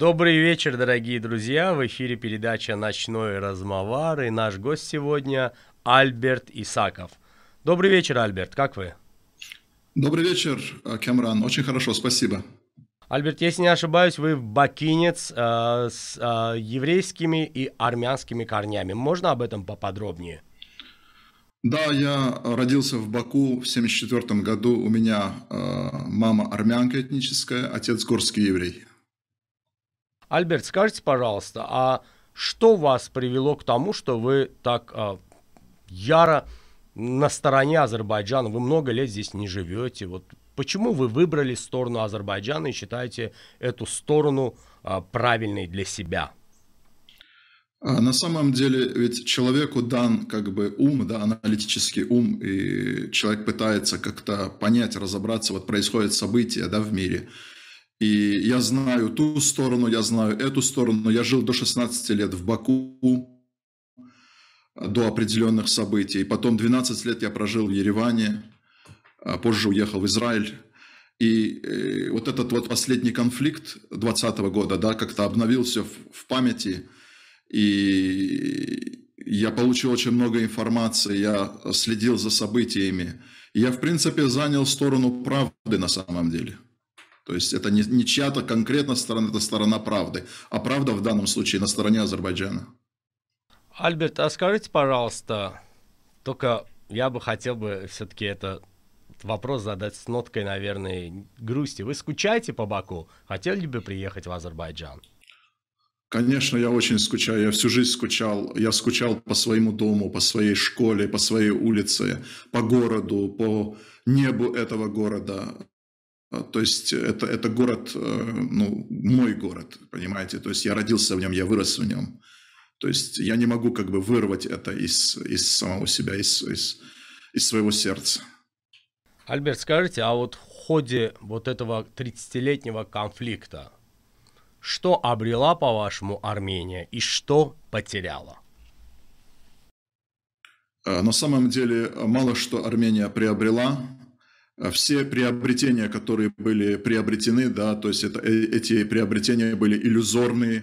Добрый вечер, дорогие друзья. В эфире передача «Ночной размовар» и наш гость сегодня Альберт Исаков. Добрый вечер, Альберт, как вы? Добрый вечер, Камран. Очень хорошо, спасибо. Альберт, если не ошибаюсь, вы бакинец э, с э, еврейскими и армянскими корнями. Можно об этом поподробнее? Да, я родился в Баку в 1974 году. У меня э, мама армянка этническая, отец горский еврей. Альберт, скажите, пожалуйста, а что вас привело к тому, что вы так э, яро на стороне Азербайджана? Вы много лет здесь не живете. Вот Почему вы выбрали сторону Азербайджана и считаете эту сторону а, правильной для себя? А на самом деле, ведь человеку дан как бы ум, да, аналитический ум, и человек пытается как-то понять, разобраться, вот происходят события, да, в мире. И я знаю ту сторону, я знаю эту сторону. Я жил до 16 лет в Баку, до определенных событий. Потом 12 лет я прожил в Ереване, а позже уехал в Израиль. И э, вот этот вот последний конфликт 2020 года, да, как-то обновил все в, памяти. И я получил очень много информации, я следил за событиями. Я, в принципе, занял сторону правды на самом деле. То есть это не, не чья-то конкретно сторона, это сторона правды. А правда в данном случае на стороне Азербайджана. Альберт, а скажите, пожалуйста, только я бы хотел бы все-таки это вопрос задать с ноткой, наверное, грусти. Вы скучаете по Баку? Хотели бы приехать в Азербайджан? Конечно, я очень скучаю. Я всю жизнь скучал. Я скучал по своему дому, по своей школе, по своей улице, по городу, по небу этого города. То есть это, это город, э, ну, мой город, понимаете? То есть я родился в нем, я вырос в нем. То есть я не могу как бы вырвать это из, из самого себя, из, из, из своего сердца. Альберт, скажите, а вот в ходе вот этого 30-летнего конфликта, что обрела, по-вашему, Армения и что потеряла? Э, на самом деле, мало что Армения приобрела. Э, все приобретения, которые были приобретены, да, то есть это, э, эти приобретения были иллюзорные,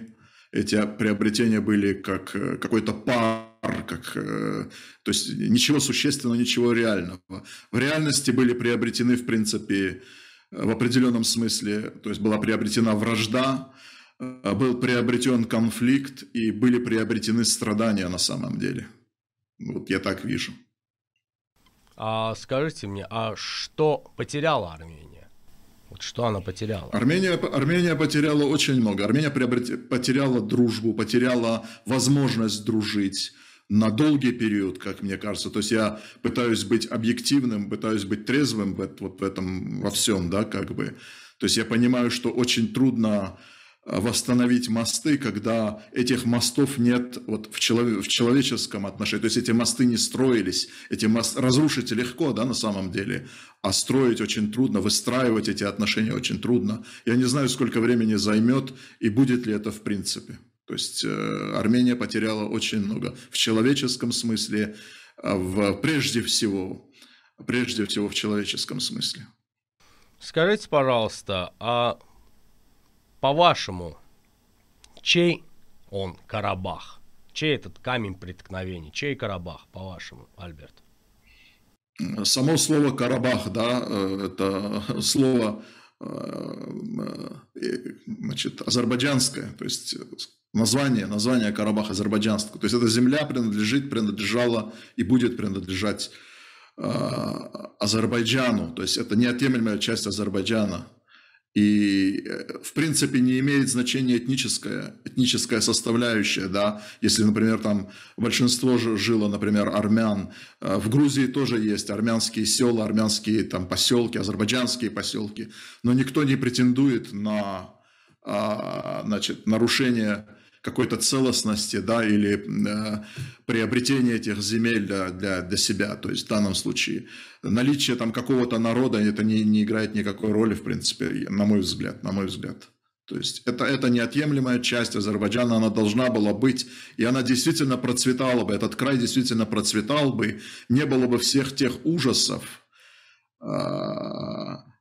эти приобретения были как какой-то пар как, э, то есть ничего существенного, ничего реального. В реальности были приобретены, в принципе, в определенном смысле, то есть была приобретена вражда, э, был приобретен конфликт и были приобретены страдания на самом деле. Вот я так вижу. А скажите мне, а что потеряла Армения? Вот что она потеряла? Армения, Армения потеряла очень много. Армения приобрет, потеряла дружбу, потеряла возможность дружить на долгий период, как мне кажется. То есть я пытаюсь быть объективным, пытаюсь быть трезвым в, вот в этом во всем, да, как бы. То есть я понимаю, что очень трудно восстановить мосты, когда этих мостов нет вот в, человек, в человеческом отношении. То есть эти мосты не строились, эти мосты разрушить легко, да, на самом деле, а строить очень трудно, выстраивать эти отношения очень трудно. Я не знаю, сколько времени займет и будет ли это в принципе. То есть э, Армения потеряла очень много в человеческом смысле, а в, прежде всего, прежде всего в человеческом смысле. Скажите, пожалуйста, а по-вашему, чей он Карабах? Чей этот камень преткновения? Чей Карабах, по-вашему, Альберт? Само слово Карабах, да, э, это слово э, значит, азербайджанское, то есть название, название Карабах азербайджанского. То есть эта земля принадлежит, принадлежала и будет принадлежать э, Азербайджану. То есть это неотъемлемая часть Азербайджана. И, э, в принципе, не имеет значения этническая, этническая составляющая, да, если, например, там большинство жило, например, армян, э, в Грузии тоже есть армянские села, армянские там поселки, азербайджанские поселки, но никто не претендует на, а, значит, нарушение какой-то целостности, да, или э, приобретения этих земель для, для, для себя. То есть в данном случае наличие там какого-то народа, это не, не играет никакой роли, в принципе, на мой взгляд, на мой взгляд. То есть это, это неотъемлемая часть Азербайджана, она должна была быть, и она действительно процветала бы, этот край действительно процветал бы, не было бы всех тех ужасов, э,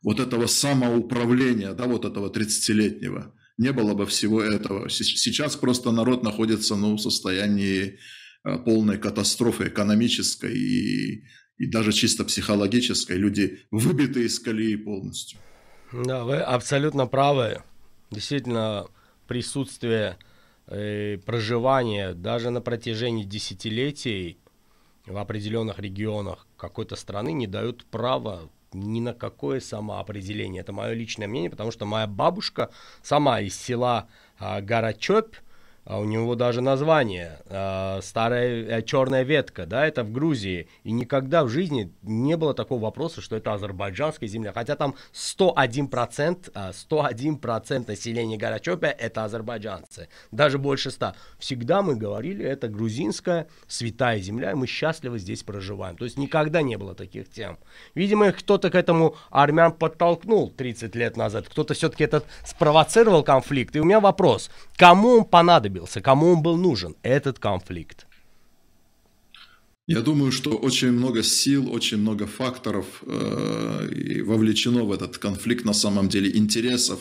вот этого самоуправления, да, вот этого 30-летнего, не было бы всего этого. Сейчас просто народ находится ну, в состоянии э, полной катастрофы экономической и, и даже чисто психологической. Люди выбиты из колеи полностью. Да, вы абсолютно правы. Действительно, присутствие э, проживания даже на протяжении десятилетий в определенных регионах какой-то страны не дают права ни на какое самоопределение. Это мое личное мнение, потому что моя бабушка сама из села а, Гарачопь, а у него даже название э, старая э, черная ветка, да, это в Грузии. И никогда в жизни не было такого вопроса, что это азербайджанская земля. Хотя там 101%, 101% населения Гарачопя это азербайджанцы. Даже больше 100. Всегда мы говорили, это грузинская святая земля, и мы счастливо здесь проживаем. То есть никогда не было таких тем. Видимо, кто-то к этому армян подтолкнул 30 лет назад. Кто-то все-таки этот спровоцировал конфликт. И у меня вопрос, кому он понадобился? Понадобился, кому он был нужен, этот конфликт? Я думаю, что очень много сил, очень много факторов э, вовлечено в этот конфликт на самом деле, интересов.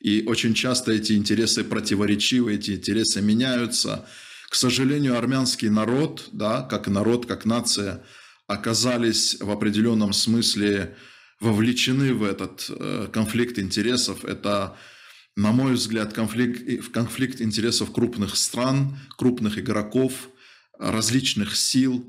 И очень часто эти интересы противоречивы, эти интересы меняются. К сожалению, армянский народ, да, как народ, как нация, оказались в определенном смысле вовлечены в этот э, конфликт интересов. Это на мой взгляд, конфликт, конфликт интересов крупных стран, крупных игроков, различных сил.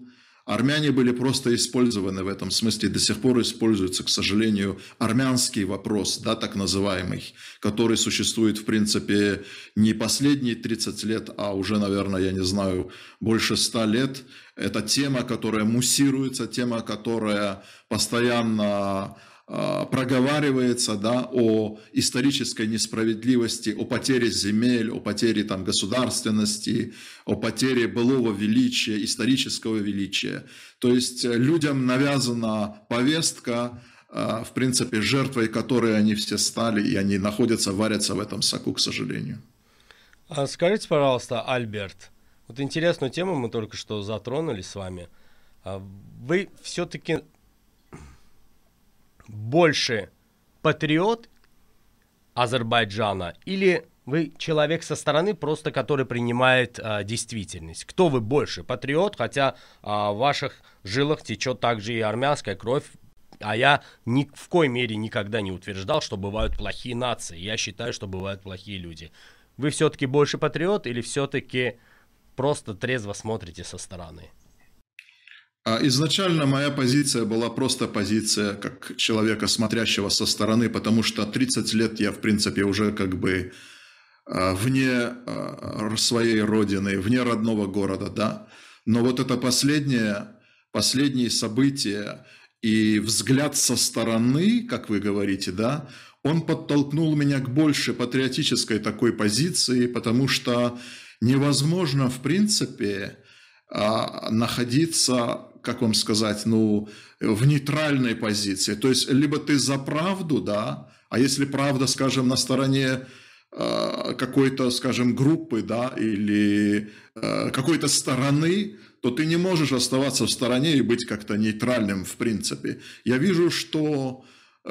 Армяне были просто использованы в этом смысле, до сих пор используется, к сожалению, армянский вопрос, да, так называемый, который существует, в принципе, не последние 30 лет, а уже, наверное, я не знаю, больше 100 лет. Это тема, которая муссируется, тема, которая постоянно проговаривается да, о исторической несправедливости, о потере земель, о потере там, государственности, о потере былого величия, исторического величия. То есть э, людям навязана повестка, а, в принципе, жертвой которой они все стали, и они находятся, варятся в этом соку, к сожалению. А скажите, пожалуйста, Альберт, вот интересную тему мы только что затронули с вами. Вы все-таки больше патриот Азербайджана или вы человек со стороны, просто который принимает а, действительность? Кто вы больше? Патриот, хотя а, в ваших жилах течет также и армянская кровь, а я ни в коей мере никогда не утверждал, что бывают плохие нации. Я считаю, что бывают плохие люди. Вы все-таки больше патриот или все-таки просто трезво смотрите со стороны? А изначально моя позиция была просто позиция как человека, смотрящего со стороны, потому что 30 лет я, в принципе, уже как бы а, вне а, своей родины, вне родного города, да. Но вот это последнее, последние события и взгляд со стороны, как вы говорите, да, он подтолкнул меня к больше патриотической такой позиции, потому что невозможно, в принципе, находиться как вам сказать, ну, в нейтральной позиции. То есть, либо ты за правду, да, а если правда, скажем, на стороне э, какой-то, скажем, группы, да, или э, какой-то стороны, то ты не можешь оставаться в стороне и быть как-то нейтральным в принципе. Я вижу, что,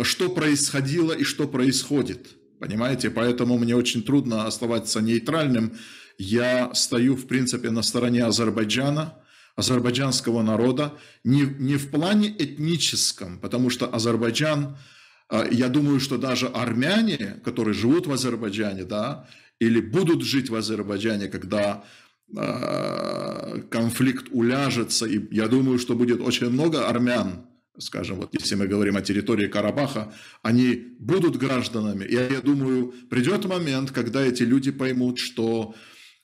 что происходило и что происходит, понимаете? Поэтому мне очень трудно оставаться нейтральным. Я стою, в принципе, на стороне Азербайджана – азербайджанского народа не, не в плане этническом, потому что Азербайджан, а, я думаю, что даже армяне, которые живут в Азербайджане, да, или будут жить в Азербайджане, когда а, конфликт уляжется, и я думаю, что будет очень много армян, скажем, вот если мы говорим о территории Карабаха, они будут гражданами. И я думаю, придет момент, когда эти люди поймут, что Э,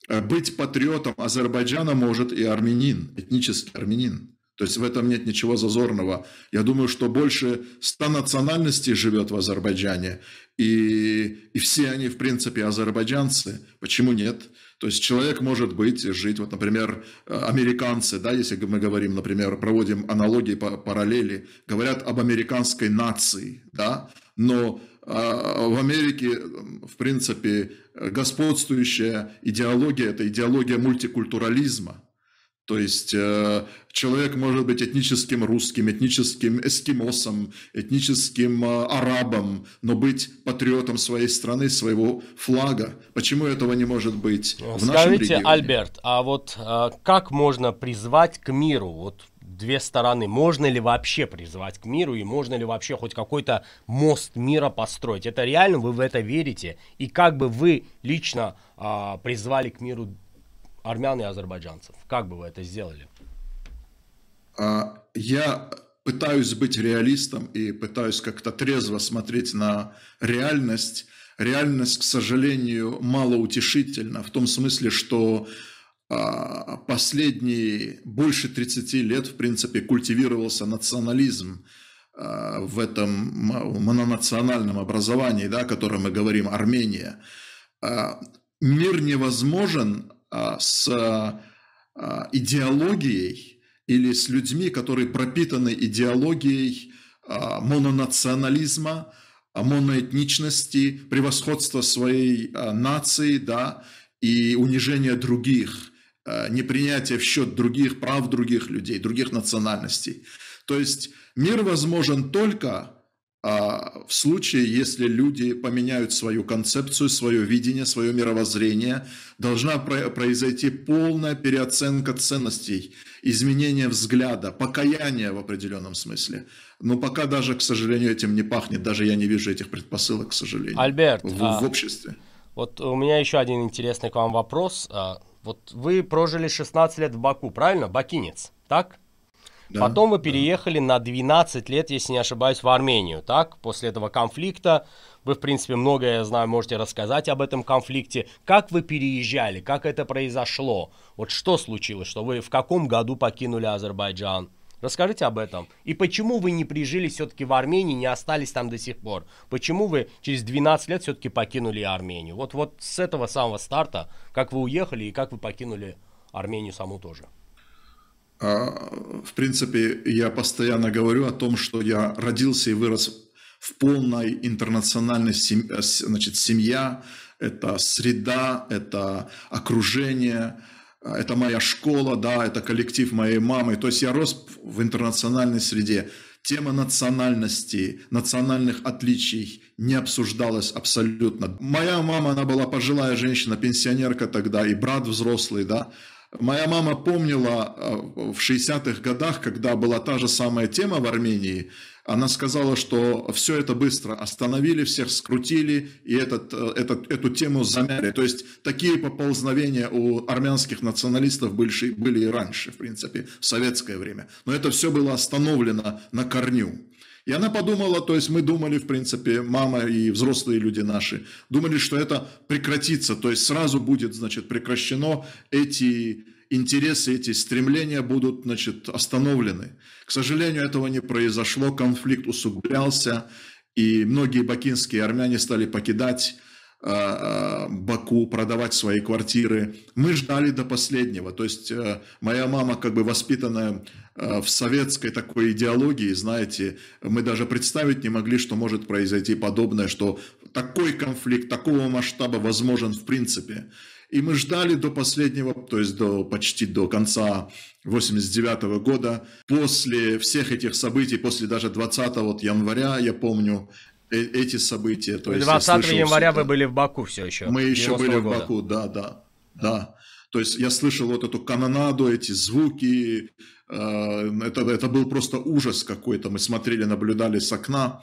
быть патриотом Азербайджана может и армянин, этнический армянин. То есть в этом нет ничего зазорного. Я думаю, что больше ста национальностей живет в Азербайджане, и, и все они, в принципе, азербайджанцы. Почему нет? То есть человек может быть, жить, вот, например, э, американцы, да, если мы говорим, например, проводим аналогии, параллели, говорят об американской нации, да, но в Америке, в принципе, господствующая идеология – это идеология мультикультурализма. То есть э, человек может быть этническим русским, этническим эскимосом, этническим э, арабом, но быть патриотом своей страны, своего флага. Почему этого не может быть в Скажите, нашем регионе? Альберт, а вот э, как можно призвать к миру? Вот две стороны. Можно ли вообще призвать к миру и можно ли вообще хоть какой-то мост мира построить? Это реально вы в это верите? И как бы вы лично э, призвали к миру армян и азербайджанцев? Как бы вы это сделали? А, я пытаюсь быть реалистом и пытаюсь как-то трезво смотреть на реальность. Реальность, к сожалению, малоутешительна в том смысле, что а, последние больше 30 лет, в принципе, культивировался национализм а, в этом мононациональном образовании, да, о котором мы говорим, Армения. Мир невозможен а, с а, идеологией или с людьми, которые пропитаны идеологией а, мононационализма, моноэтничности, превосходства своей нации, да, и унижения других, непринятия в счет других прав других людей, других национальностей. То есть мир возможен только а в случае, если люди поменяют свою концепцию, свое видение, свое мировоззрение, должна произойти полная переоценка ценностей, изменение взгляда, покаяние в определенном смысле. Но пока даже, к сожалению, этим не пахнет, даже я не вижу этих предпосылок, к сожалению, Альберт, в, а, в обществе. Вот у меня еще один интересный к вам вопрос. Вот вы прожили 16 лет в Баку, правильно? Бакинец, так? Да, Потом вы переехали да. на 12 лет, если не ошибаюсь, в Армению, так? После этого конфликта. Вы, в принципе, многое, я знаю, можете рассказать об этом конфликте. Как вы переезжали? Как это произошло? Вот что случилось? Что вы в каком году покинули Азербайджан? Расскажите об этом. И почему вы не прижились все-таки в Армении, не остались там до сих пор? Почему вы через 12 лет все-таки покинули Армению? Вот, вот с этого самого старта, как вы уехали и как вы покинули Армению саму тоже. А, в принципе, я постоянно говорю о том, что я родился и вырос в полной интернациональной семье, значит, семья, это среда, это окружение, это моя школа, да, это коллектив моей мамы. То есть я рос в интернациональной среде. Тема национальности, национальных отличий не обсуждалась абсолютно. Моя мама, она была пожилая женщина, пенсионерка тогда, и брат взрослый, да, Моя мама помнила э, в 60-х годах, когда была та же самая тема в Армении, она сказала, что все это быстро остановили, всех скрутили и этот, э, этот, эту тему замяли. То есть такие поползновения у армянских националистов были, были и раньше, в принципе, в советское время. Но это все было остановлено на корню. И она подумала, то есть мы думали, в принципе, мама и взрослые люди наши, думали, что это прекратится, то есть сразу будет, значит, прекращено эти интересы, эти стремления будут, значит, остановлены. К сожалению, этого не произошло, конфликт усугублялся, и многие бакинские армяне стали покидать а, а, Баку, продавать свои квартиры. Мы ждали до последнего. То есть э, моя мама, как бы воспитанная э, в советской такой идеологии, знаете, мы даже представить не могли, что может произойти подобное, что такой конфликт такого масштаба возможен в принципе. И мы ждали до последнего, то есть до, почти до конца 89 -го года. После всех этих событий, после даже 20 вот января, я помню, Э, эти события. То 20 есть января вы были в Баку все еще. Мы еще были года. в Баку, да, да, да. То есть я слышал вот эту канонаду, эти звуки. Э, это, это был просто ужас какой-то. Мы смотрели, наблюдали с окна.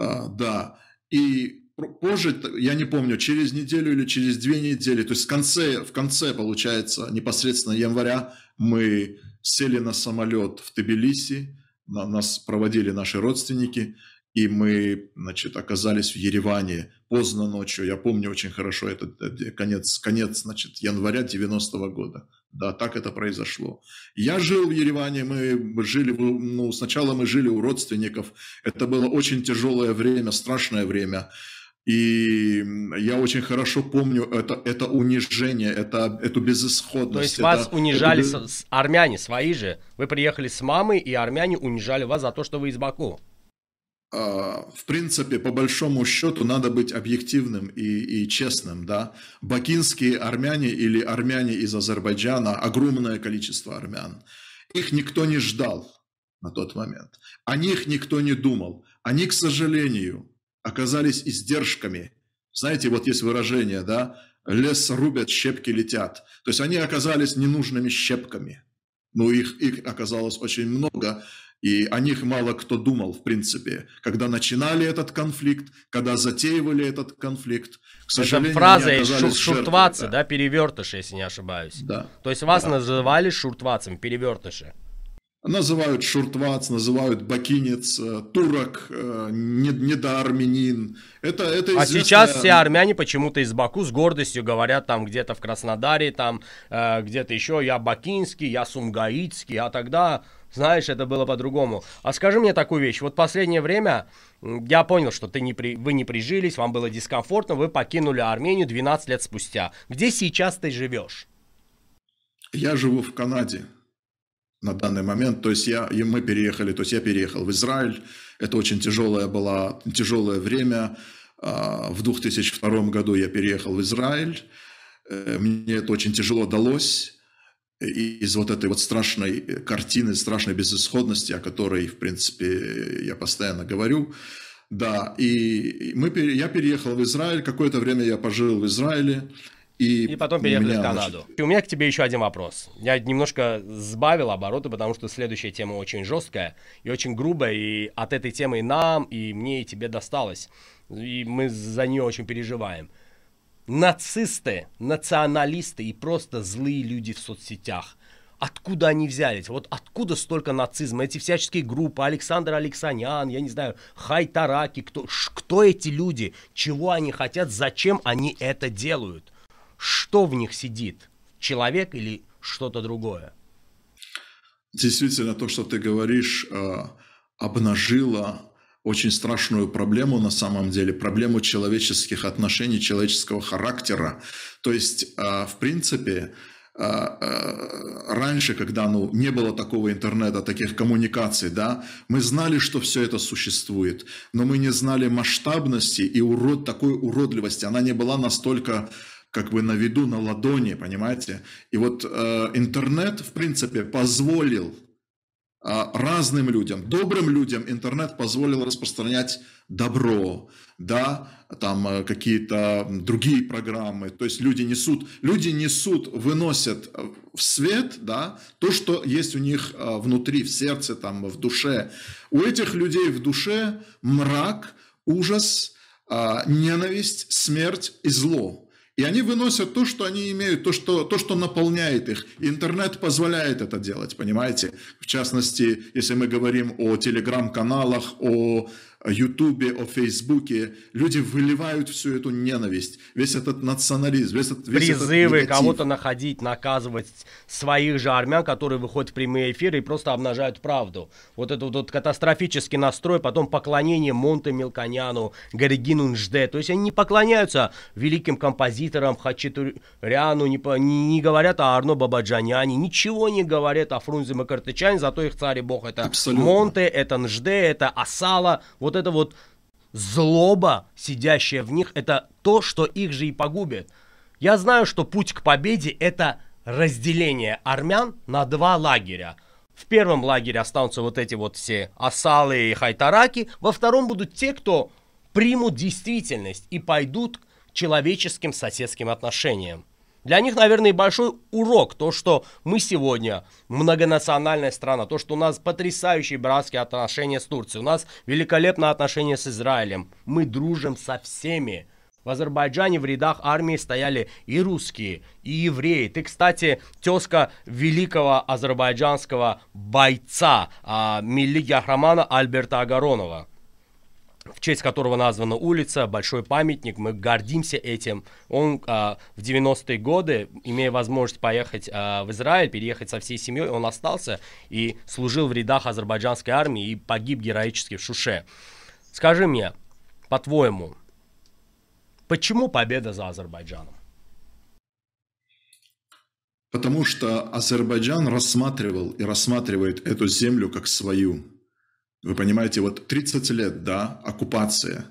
Э, да. И позже, я не помню, через неделю или через две недели, то есть в конце, в конце получается, непосредственно января, мы сели на самолет в Тбилиси, нас проводили наши родственники – и мы, значит, оказались в Ереване поздно ночью. Я помню очень хорошо этот конец, конец значит, января 90-го года. Да, так это произошло. Я жил в Ереване, мы жили, ну, сначала мы жили у родственников. Это было очень тяжелое время, страшное время. И я очень хорошо помню это, это унижение, это, эту безысходность. То есть это, вас унижали это... С, армяне свои же? Вы приехали с мамой, и армяне унижали вас за то, что вы из Баку? а, в принципе, по большому счету, надо быть объективным и, и честным. Да? Бакинские армяне или армяне из Азербайджана, огромное количество армян, их никто не ждал на тот момент. О них никто не думал. Они, к сожалению, оказались издержками. Знаете, вот есть выражение, да, лес рубят, щепки летят. То есть они оказались ненужными щепками. Но их, их оказалось очень много, и о них мало кто думал, в принципе, когда начинали этот конфликт, когда затеивали этот конфликт. К сожалению, Это фраза есть шуртвацы, да. да, перевертыши, если не ошибаюсь. Да. То есть вас да. называли шуртвацем, перевертыши. Называют шуртвац, называют бакинец, э, турок, э, недоармянин. Это, это известная... А сейчас все армяне почему-то из Баку с гордостью говорят там где-то в Краснодаре, там э, где-то еще, я бакинский, я сумгаитский, а тогда, знаешь, это было по-другому. А скажи мне такую вещь, вот последнее время я понял, что ты не при... вы не прижились, вам было дискомфортно, вы покинули Армению 12 лет спустя. Где сейчас ты живешь? Я живу в Канаде на данный момент. То есть я, и мы переехали, то есть я переехал в Израиль. Это очень тяжелое было, тяжелое время. А, в 2002 году я переехал в Израиль. Э, мне это очень тяжело далось из вот этой вот страшной картины, страшной безысходности, о которой, в принципе, я постоянно говорю. Да, и мы, я переехал в Израиль, какое-то время я пожил в Израиле, и, и потом переехали в Канаду. Значит... У меня к тебе еще один вопрос. Я немножко сбавил обороты, потому что следующая тема очень жесткая и очень грубая, и от этой темы и нам, и мне, и тебе досталось. И мы за нее очень переживаем. Нацисты, националисты и просто злые люди в соцсетях. Откуда они взялись? Вот откуда столько нацизма? Эти всяческие группы, Александр Алексанян, я не знаю, Хайтараки, кто, кто эти люди? Чего они хотят? Зачем они это делают? Что в них сидит, человек или что-то другое? Действительно, то, что ты говоришь, э, обнажило очень страшную проблему на самом деле, проблему человеческих отношений, человеческого характера. То есть, э, в принципе, э, раньше, когда ну, не было такого интернета, таких коммуникаций, да, мы знали, что все это существует, но мы не знали масштабности и урод, такой уродливости. Она не была настолько как бы на виду, на ладони, понимаете? И вот э, интернет, в принципе, позволил э, разным людям, добрым людям интернет позволил распространять добро, да, там э, какие-то другие программы, то есть люди несут, люди несут, выносят в свет, да, то, что есть у них э, внутри, в сердце, там, в душе. У этих людей в душе мрак, ужас, э, ненависть, смерть и зло. И они выносят то, что они имеют, то, что, то, что наполняет их. интернет позволяет это делать, понимаете? В частности, если мы говорим о телеграм-каналах, о Ютубе, о Фейсбуке, люди выливают всю эту ненависть, весь этот национализм, весь этот весь Призывы этот кого-то находить, наказывать своих же армян, которые выходят в прямые эфиры и просто обнажают правду. Вот этот вот катастрофический настрой, потом поклонение Монте Мелконяну, Гаригину Нжде. То есть они не поклоняются великим композиторам, Хачатуряну, не, не, не говорят о Арно Бабаджаняне, ничего не говорят о Фрунзе Макартычане, зато их царь и бог это Абсолютно. Монте, это Нжде, это Асала. Вот вот эта вот злоба, сидящая в них, это то, что их же и погубит. Я знаю, что путь к победе это разделение армян на два лагеря. В первом лагере останутся вот эти вот все асалы и хайтараки, во втором будут те, кто примут действительность и пойдут к человеческим соседским отношениям. Для них, наверное, большой урок то, что мы сегодня многонациональная страна, то, что у нас потрясающие братские отношения с Турцией, у нас великолепные отношения с Израилем. Мы дружим со всеми. В Азербайджане в рядах армии стояли и русские, и евреи. Ты, кстати, тезка великого азербайджанского бойца а, Милли Яхрамана Альберта Агаронова в честь которого названа улица, большой памятник, мы гордимся этим. Он а, в 90-е годы, имея возможность поехать а, в Израиль, переехать со всей семьей, он остался и служил в рядах азербайджанской армии и погиб героически в Шуше. Скажи мне, по-твоему, почему победа за Азербайджаном? Потому что Азербайджан рассматривал и рассматривает эту землю как свою. Вы понимаете, вот 30 лет, да, оккупация,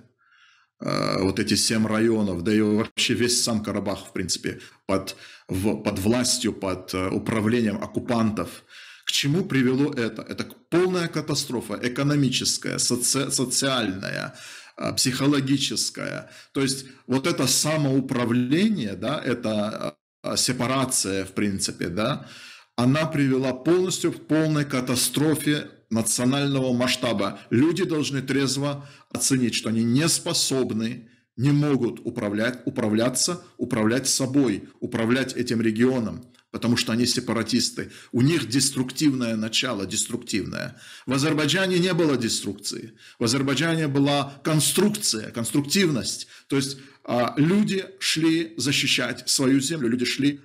э, вот эти семь районов, да и вообще весь сам Карабах, в принципе, под, в, под властью, под э, управлением оккупантов. К чему привело это? Это полная катастрофа экономическая, соци, социальная, э, психологическая. То есть вот это самоуправление, да, это сепарация, в принципе, да, она привела полностью к полной катастрофе национального масштаба. Люди должны трезво оценить, что они не способны, не могут управлять, управляться, управлять собой, управлять этим регионом, потому что они сепаратисты. У них деструктивное начало, деструктивное. В Азербайджане не было деструкции. В Азербайджане была конструкция, конструктивность. То есть а, люди шли защищать свою землю, люди шли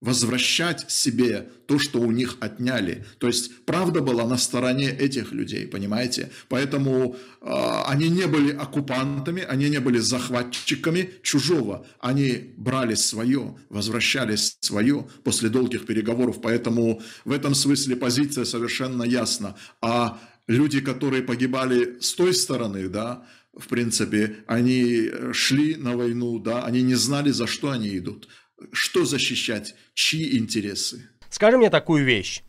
возвращать себе то, что у них отняли. То есть правда была на стороне этих людей, понимаете? Поэтому э, они не были оккупантами, они не были захватчиками чужого. Они брали свое, возвращали свое после долгих переговоров. Поэтому в этом смысле позиция совершенно ясна. А люди, которые погибали с той стороны, да, в принципе, они шли на войну, да, они не знали, за что они идут что защищать, чьи интересы. Скажи мне такую вещь.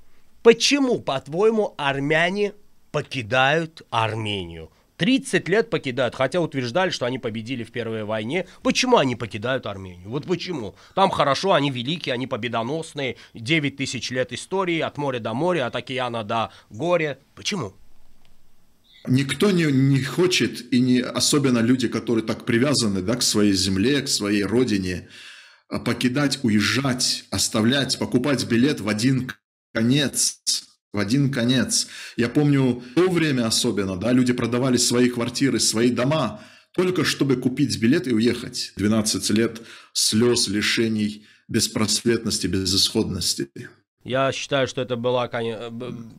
Почему, по-твоему, армяне покидают Армению? 30 лет покидают, хотя утверждали, что они победили в Первой войне. Почему они покидают Армению? Вот почему? Там хорошо, они великие, они победоносные, 9 тысяч лет истории, от моря до моря, от океана до горя. Почему? Никто не, не хочет, и не, особенно люди, которые так привязаны да, к своей земле, к своей родине, покидать, уезжать, оставлять, покупать билет в один конец, в один конец. Я помню, в то время особенно, да, люди продавали свои квартиры, свои дома, только чтобы купить билет и уехать. 12 лет слез, лишений, беспросветности, безысходности. Я считаю, что это была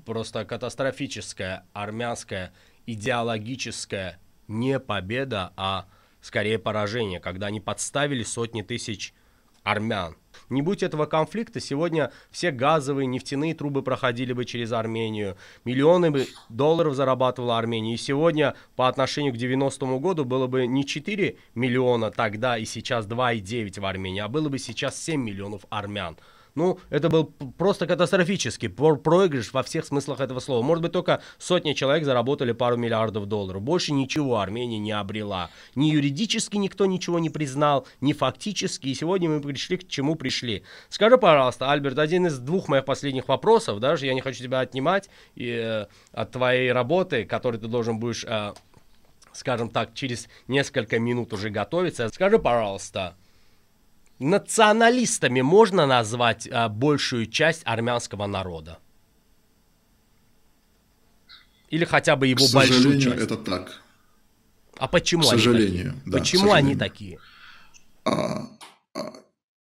просто катастрофическая армянская идеологическая не победа, а скорее поражение, когда они подставили сотни тысяч армян. Не будь этого конфликта, сегодня все газовые, нефтяные трубы проходили бы через Армению, миллионы бы долларов зарабатывала Армения, и сегодня по отношению к 90-му году было бы не 4 миллиона тогда и сейчас 2,9 в Армении, а было бы сейчас 7 миллионов армян. Ну, это был просто катастрофический проигрыш во всех смыслах этого слова. Может быть, только сотни человек заработали пару миллиардов долларов. Больше ничего Армения не обрела. Ни юридически никто ничего не признал, ни фактически. И сегодня мы пришли к чему пришли. Скажи, пожалуйста, Альберт, один из двух моих последних вопросов, даже я не хочу тебя отнимать и, э, от твоей работы, которой ты должен будешь... Э, скажем так, через несколько минут уже готовиться. Скажи, пожалуйста, националистами можно назвать а, большую часть армянского народа? Или хотя бы его К большую часть? это так. А почему К сожалению, они такие? Да, почему сожалению. они такие? А, а,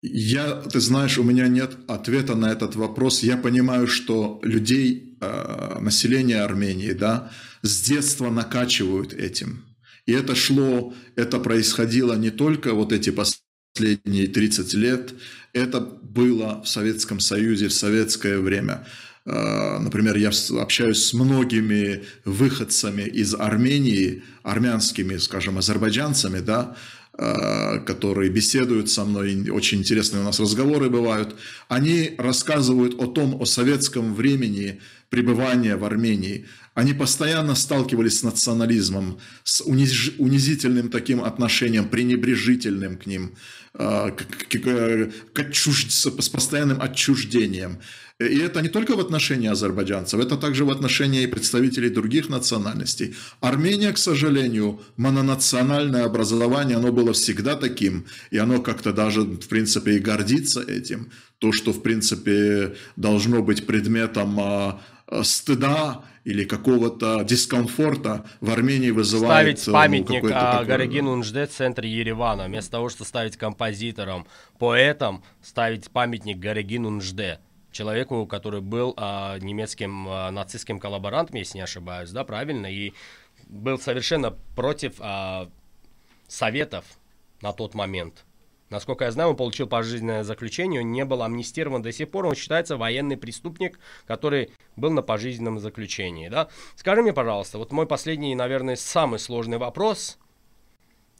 я, ты знаешь, у меня нет ответа на этот вопрос. Я понимаю, что людей, а, население Армении, да, с детства накачивают этим. И это шло, это происходило не только вот эти последние 30 лет. Это было в Советском Союзе в советское время. А, например, я общаюсь с многими выходцами из Армении, армянскими, скажем, азербайджанцами, да, а, которые беседуют со мной, очень интересные у нас разговоры бывают, они рассказывают о том, о советском времени пребывания в Армении. Они постоянно сталкивались с национализмом, с унизительным таким отношением, пренебрежительным к ним, к, к, к с постоянным отчуждением. И это не только в отношении азербайджанцев, это также в отношении представителей других национальностей. Армения, к сожалению, мононациональное образование, оно было всегда таким, и оно как-то даже, в принципе, и гордится этим. То, что, в принципе, должно быть предметом а, а, стыда или какого-то дискомфорта в Армении вызывает... Ставить э, ну, памятник ну, такое... Гарагину Нжде в центре Еревана, вместо того, чтобы ставить композиторам, поэтам, ставить памятник Гарагину Нжде. Человеку, который был а, немецким а, нацистским коллаборантом, если не ошибаюсь, да, правильно, и был совершенно против а, советов на тот момент. Насколько я знаю, он получил пожизненное заключение, он не был амнистирован до сих пор, он считается военный преступник, который был на пожизненном заключении. Да? Скажи мне, пожалуйста, вот мой последний, наверное, самый сложный вопрос.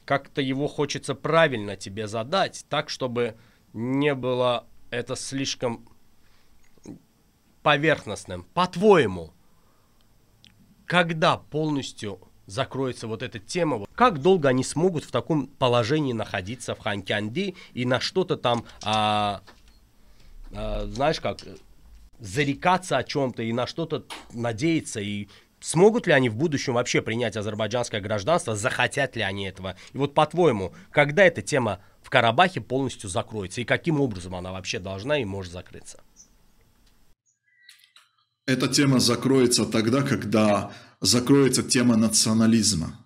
Как-то его хочется правильно тебе задать, так, чтобы не было это слишком поверхностным. По-твоему, когда полностью закроется вот эта тема, как долго они смогут в таком положении находиться в Ханкянди и на что-то там, а, а, знаешь как, зарекаться о чем-то и на что-то надеяться и Смогут ли они в будущем вообще принять азербайджанское гражданство, захотят ли они этого? И вот по-твоему, когда эта тема в Карабахе полностью закроется и каким образом она вообще должна и может закрыться? Эта тема закроется тогда, когда закроется тема национализма,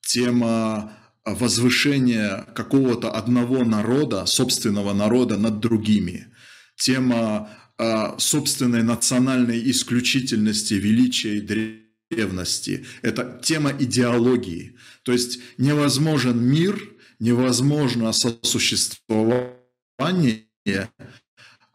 тема возвышения какого-то одного народа, собственного народа над другими, тема э, собственной национальной исключительности, величия и древности. Это тема идеологии. То есть невозможен мир, невозможно сосуществование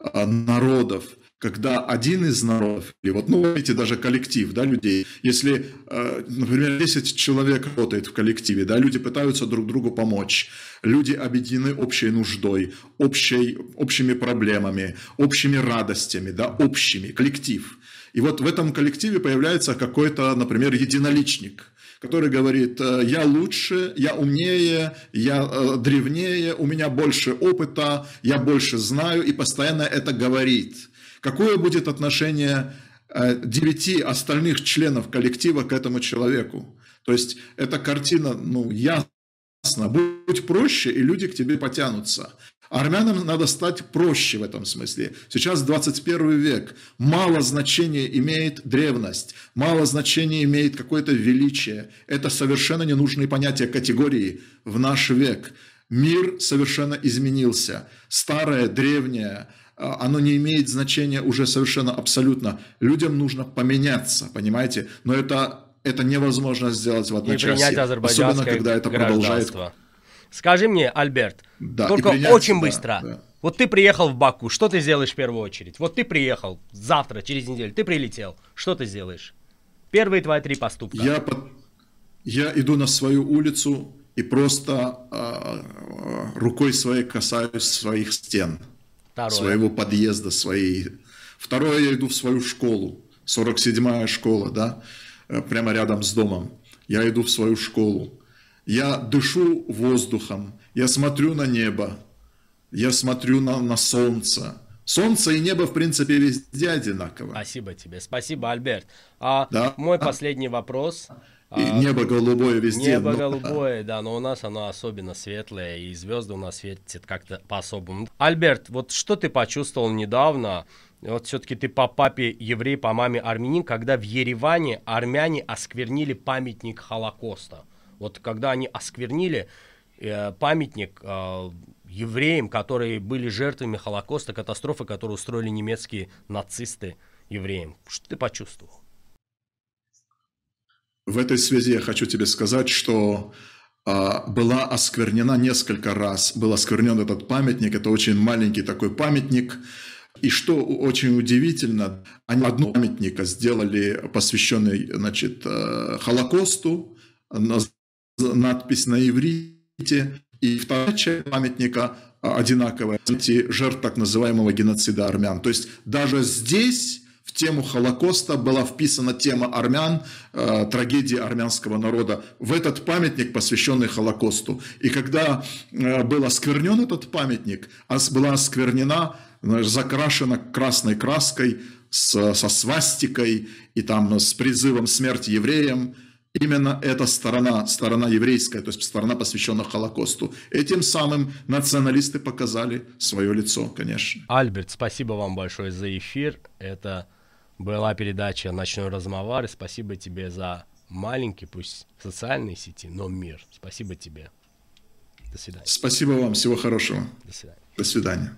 народов – когда один из народов, или вот, ну, видите, даже коллектив, да, людей, если, э, например, 10 человек работает в коллективе, да, люди пытаются друг другу помочь, люди объединены общей нуждой, общей, общими проблемами, общими радостями, да, общими, коллектив. И вот в этом коллективе появляется какой-то, например, единоличник – который говорит, «Э, я лучше, я умнее, я э, древнее, у меня больше опыта, я больше знаю, и постоянно это говорит. Какое будет отношение э, девяти остальных членов коллектива к этому человеку? То есть эта картина, ну, ясно, будь проще, и люди к тебе потянутся. Армянам надо стать проще в этом смысле. Сейчас 21 век. Мало значения имеет древность, мало значения имеет какое-то величие. Это совершенно ненужные понятия категории в наш век. Мир совершенно изменился. Старое, древнее – оно не имеет значения уже совершенно абсолютно. Людям нужно поменяться, понимаете? Но это, это невозможно сделать в одночасье. Особенно, когда это продолжает... Скажи мне, Альберт, да, только принять, очень быстро. Да, да. Вот ты приехал в Баку, что ты сделаешь в первую очередь? Вот ты приехал завтра, через неделю, ты прилетел, что ты сделаешь? Первые твои три поступка. Я, под... я иду на свою улицу и просто э, рукой своей касаюсь своих стен. Второе. своего подъезда, своей. Второе, я иду в свою школу, 47-я школа, да, э, прямо рядом с домом. Я иду в свою школу. Я дышу воздухом, я смотрю на небо, я смотрю на, на солнце. Солнце и небо, в принципе, везде одинаково. Спасибо тебе. Спасибо, Альберт. А да? мой последний вопрос. И а, небо голубое везде. Небо но... голубое, да, но у нас оно особенно светлое, и звезды у нас светят как-то по-особому. Альберт, вот что ты почувствовал недавно, вот все-таки ты по папе еврей, по маме армянин, когда в Ереване армяне осквернили памятник Холокоста. Вот когда они осквернили э, памятник э, евреям, которые были жертвами Холокоста, катастрофы, которую устроили немецкие нацисты евреям. Что ты почувствовал? В этой связи я хочу тебе сказать, что а, была осквернена несколько раз, был осквернен этот памятник, это очень маленький такой памятник, и что очень удивительно, они одну памятника сделали, посвященный значит, э, Холокосту, надпись на иврите, и вторая часть памятника одинаковая, жертв так называемого геноцида армян. То есть даже здесь тему Холокоста была вписана тема армян, э, трагедии армянского народа в этот памятник, посвященный Холокосту. И когда э, был осквернен этот памятник, была осквернена, закрашена красной краской, с, со свастикой и там с призывом смерти евреям, именно эта сторона, сторона еврейская, то есть сторона, посвященная Холокосту. Этим самым националисты показали свое лицо, конечно. Альберт, спасибо вам большое за эфир. Это была передача «Ночной размовар», и спасибо тебе за маленький, пусть социальные сети, но мир. Спасибо тебе. До свидания. Спасибо вам. Всего хорошего. До свидания. До свидания.